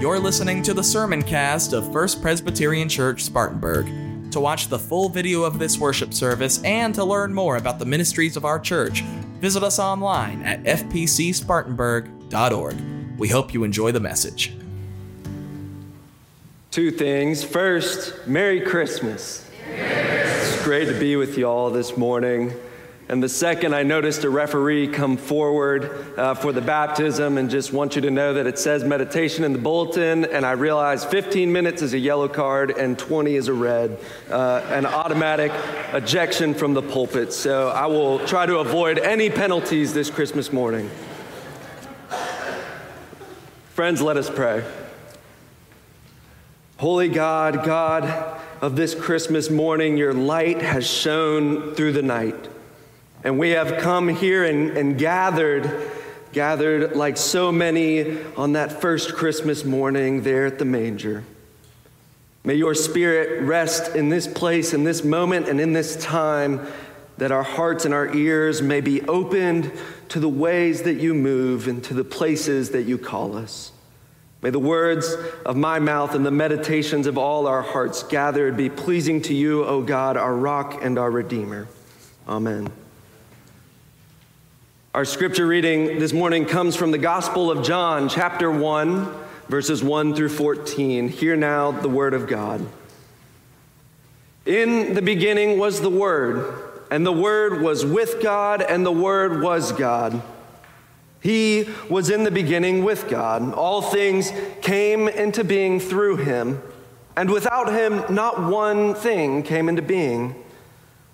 You're listening to the sermon cast of First Presbyterian Church Spartanburg. To watch the full video of this worship service and to learn more about the ministries of our church, visit us online at fpcspartanburg.org. We hope you enjoy the message. Two things. First, Merry Christmas. It's great to be with you all this morning. And the second, I noticed a referee come forward uh, for the baptism and just want you to know that it says meditation in the bulletin. And I realized 15 minutes is a yellow card and 20 is a red, uh, an automatic ejection from the pulpit. So I will try to avoid any penalties this Christmas morning. Friends, let us pray. Holy God, God of this Christmas morning, your light has shone through the night. And we have come here and, and gathered, gathered like so many on that first Christmas morning there at the manger. May your spirit rest in this place, in this moment, and in this time, that our hearts and our ears may be opened to the ways that you move and to the places that you call us. May the words of my mouth and the meditations of all our hearts gathered be pleasing to you, O God, our rock and our redeemer. Amen. Our scripture reading this morning comes from the Gospel of John, chapter 1, verses 1 through 14. Hear now the word of God. In the beginning was the Word, and the Word was with God, and the Word was God. He was in the beginning with God. All things came into being through him, and without him, not one thing came into being.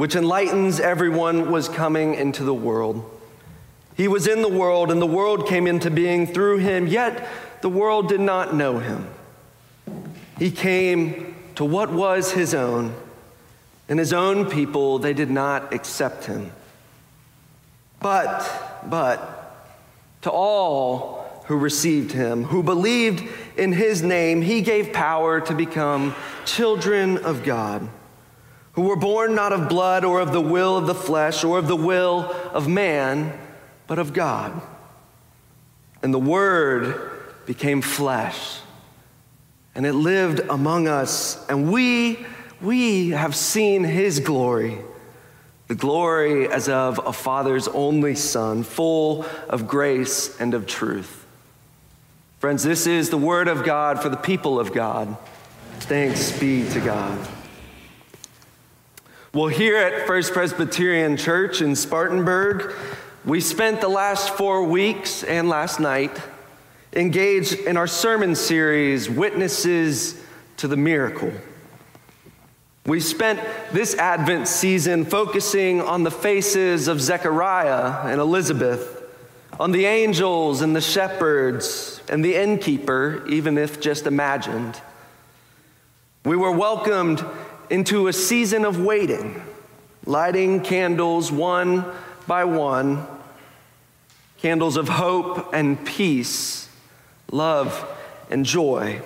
which enlightens everyone, was coming into the world. He was in the world, and the world came into being through him, yet the world did not know him. He came to what was his own, and his own people, they did not accept him. But, but, to all who received him, who believed in his name, he gave power to become children of God who were born not of blood or of the will of the flesh or of the will of man, but of God. And the Word became flesh, and it lived among us, and we, we have seen His glory. The glory as of a father's only son, full of grace and of truth. Friends, this is the word of God for the people of God. Thanks be to God. Well, here at First Presbyterian Church in Spartanburg, we spent the last four weeks and last night engaged in our sermon series, Witnesses to the Miracle. We spent this Advent season focusing on the faces of Zechariah and Elizabeth, on the angels and the shepherds and the innkeeper, even if just imagined. We were welcomed into a season of waiting, lighting candles one by one, candles of hope and peace, love and joy.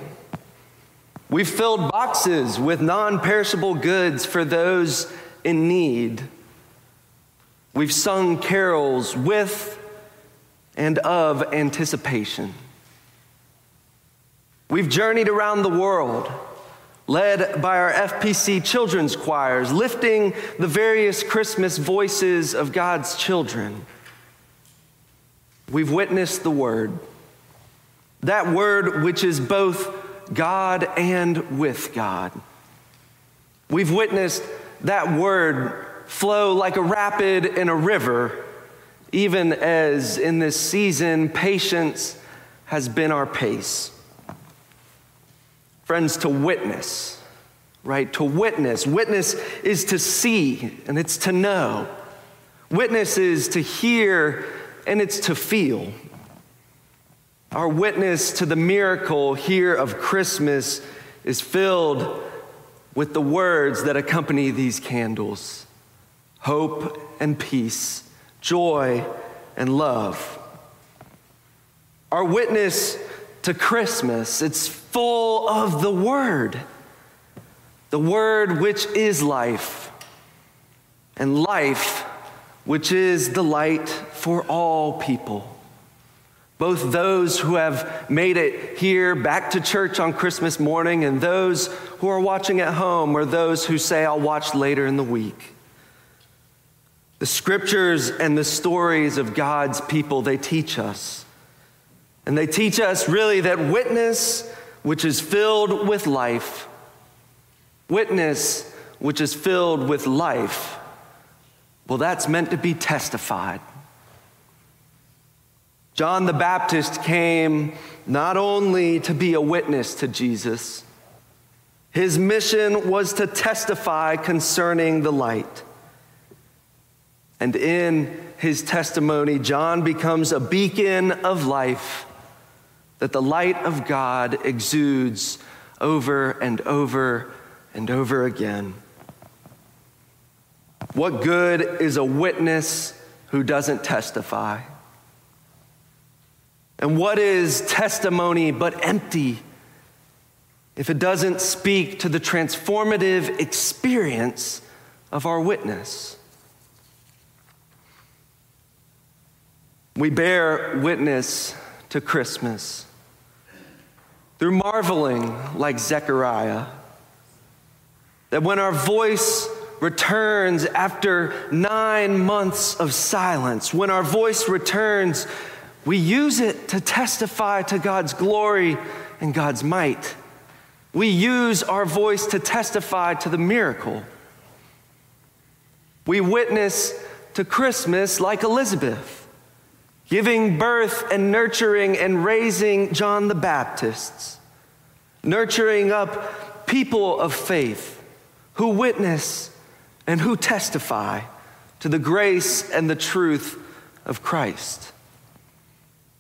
We've filled boxes with non perishable goods for those in need. We've sung carols with and of anticipation. We've journeyed around the world led by our FPC children's choirs, lifting the various Christmas voices of God's children. We've witnessed the Word, that Word which is both God and with God. We've witnessed that Word flow like a rapid in a river, even as in this season, patience has been our pace. Friends, to witness, right? To witness. Witness is to see and it's to know. Witness is to hear and it's to feel. Our witness to the miracle here of Christmas is filled with the words that accompany these candles hope and peace, joy and love. Our witness to Christmas, it's full of the Word, the Word which is life, and life which is the light for all people both those who have made it here back to church on Christmas morning and those who are watching at home or those who say, I'll watch later in the week. The scriptures and the stories of God's people, they teach us. And they teach us really that witness, which is filled with life, witness, which is filled with life, well, that's meant to be testified. John the Baptist came not only to be a witness to Jesus, his mission was to testify concerning the light. And in his testimony, John becomes a beacon of life that the light of God exudes over and over and over again. What good is a witness who doesn't testify? And what is testimony but empty if it doesn't speak to the transformative experience of our witness? We bear witness to Christmas through marveling like Zechariah. That when our voice returns after nine months of silence, when our voice returns we use it to testify to God's glory and God's might. We use our voice to testify to the miracle. We witness to Christmas like Elizabeth, giving birth and nurturing and raising John the Baptist, nurturing up people of faith who witness and who testify to the grace and the truth of Christ.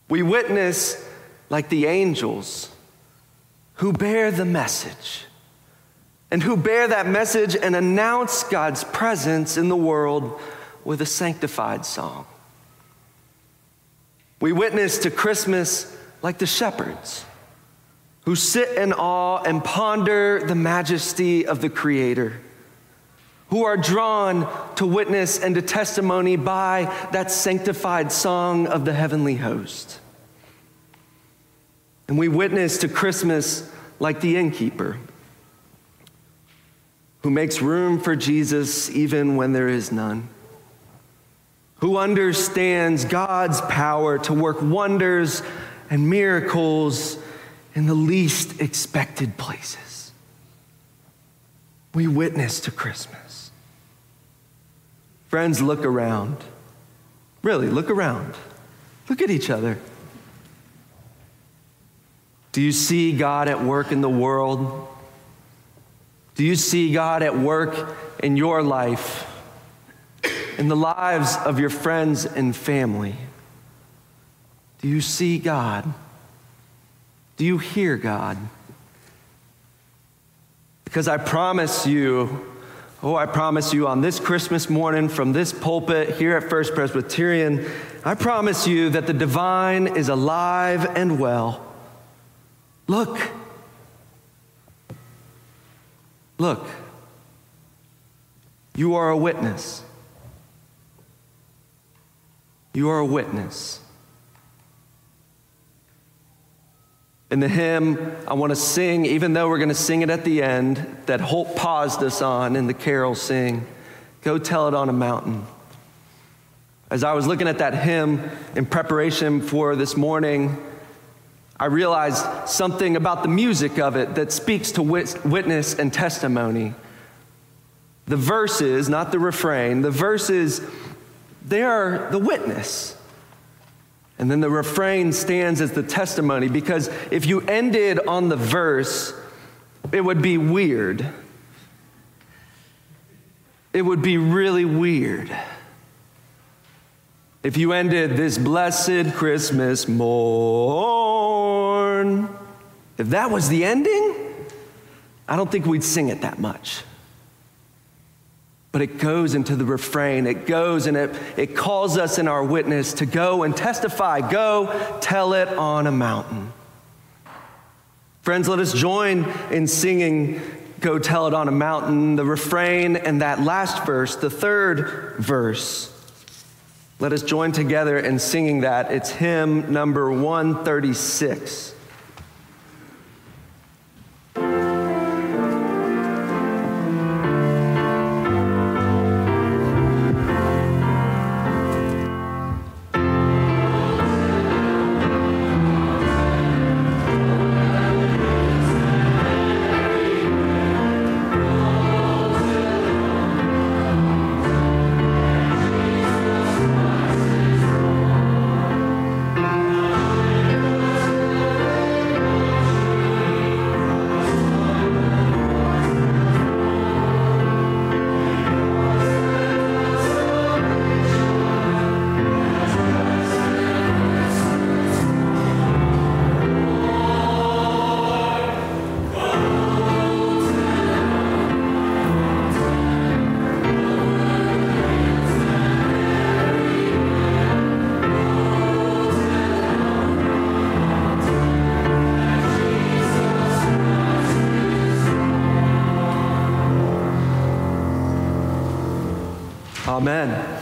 We witness like the angels who bear the message and who bear that message and announce God's presence in the world with a sanctified song. We witness to Christmas like the shepherds who sit in awe and ponder the majesty of the Creator, who are drawn to witness and to testimony by that sanctified song of the heavenly host. And we witness to Christmas like the innkeeper who makes room for Jesus even when there is none, who understands God's power to work wonders and miracles in the least expected places. We witness to Christmas. Friends, look around. Really, look around. Look at each other. Do you see God at work in the world? Do you see God at work in your life, in the lives of your friends and family? Do you see God? Do you hear God? Because I promise you, oh, I promise you on this Christmas morning from this pulpit here at First Presbyterian, I promise you that the divine is alive and well. Look. Look. You are a witness. You are a witness. In the hymn, I want to sing, even though we're going to sing it at the end, that Holt paused us on in the carol sing, Go Tell It on a Mountain. As I was looking at that hymn in preparation for this morning, I realized something about the music of it that speaks to witness and testimony. The verses, not the refrain, the verses, they are the witness. And then the refrain stands as the testimony because if you ended on the verse, it would be weird. It would be really weird. if you ended this blessed Christmas morn, if that was the ending, I don't think we'd sing it that much. But it goes into the refrain, it goes and it, it calls us in our witness to go and testify, go tell it on a mountain. Friends, let us join in singing Go Tell It on a Mountain, the refrain, and that last verse, the third verse. Let us join together in singing that. It's hymn number 136. Amen.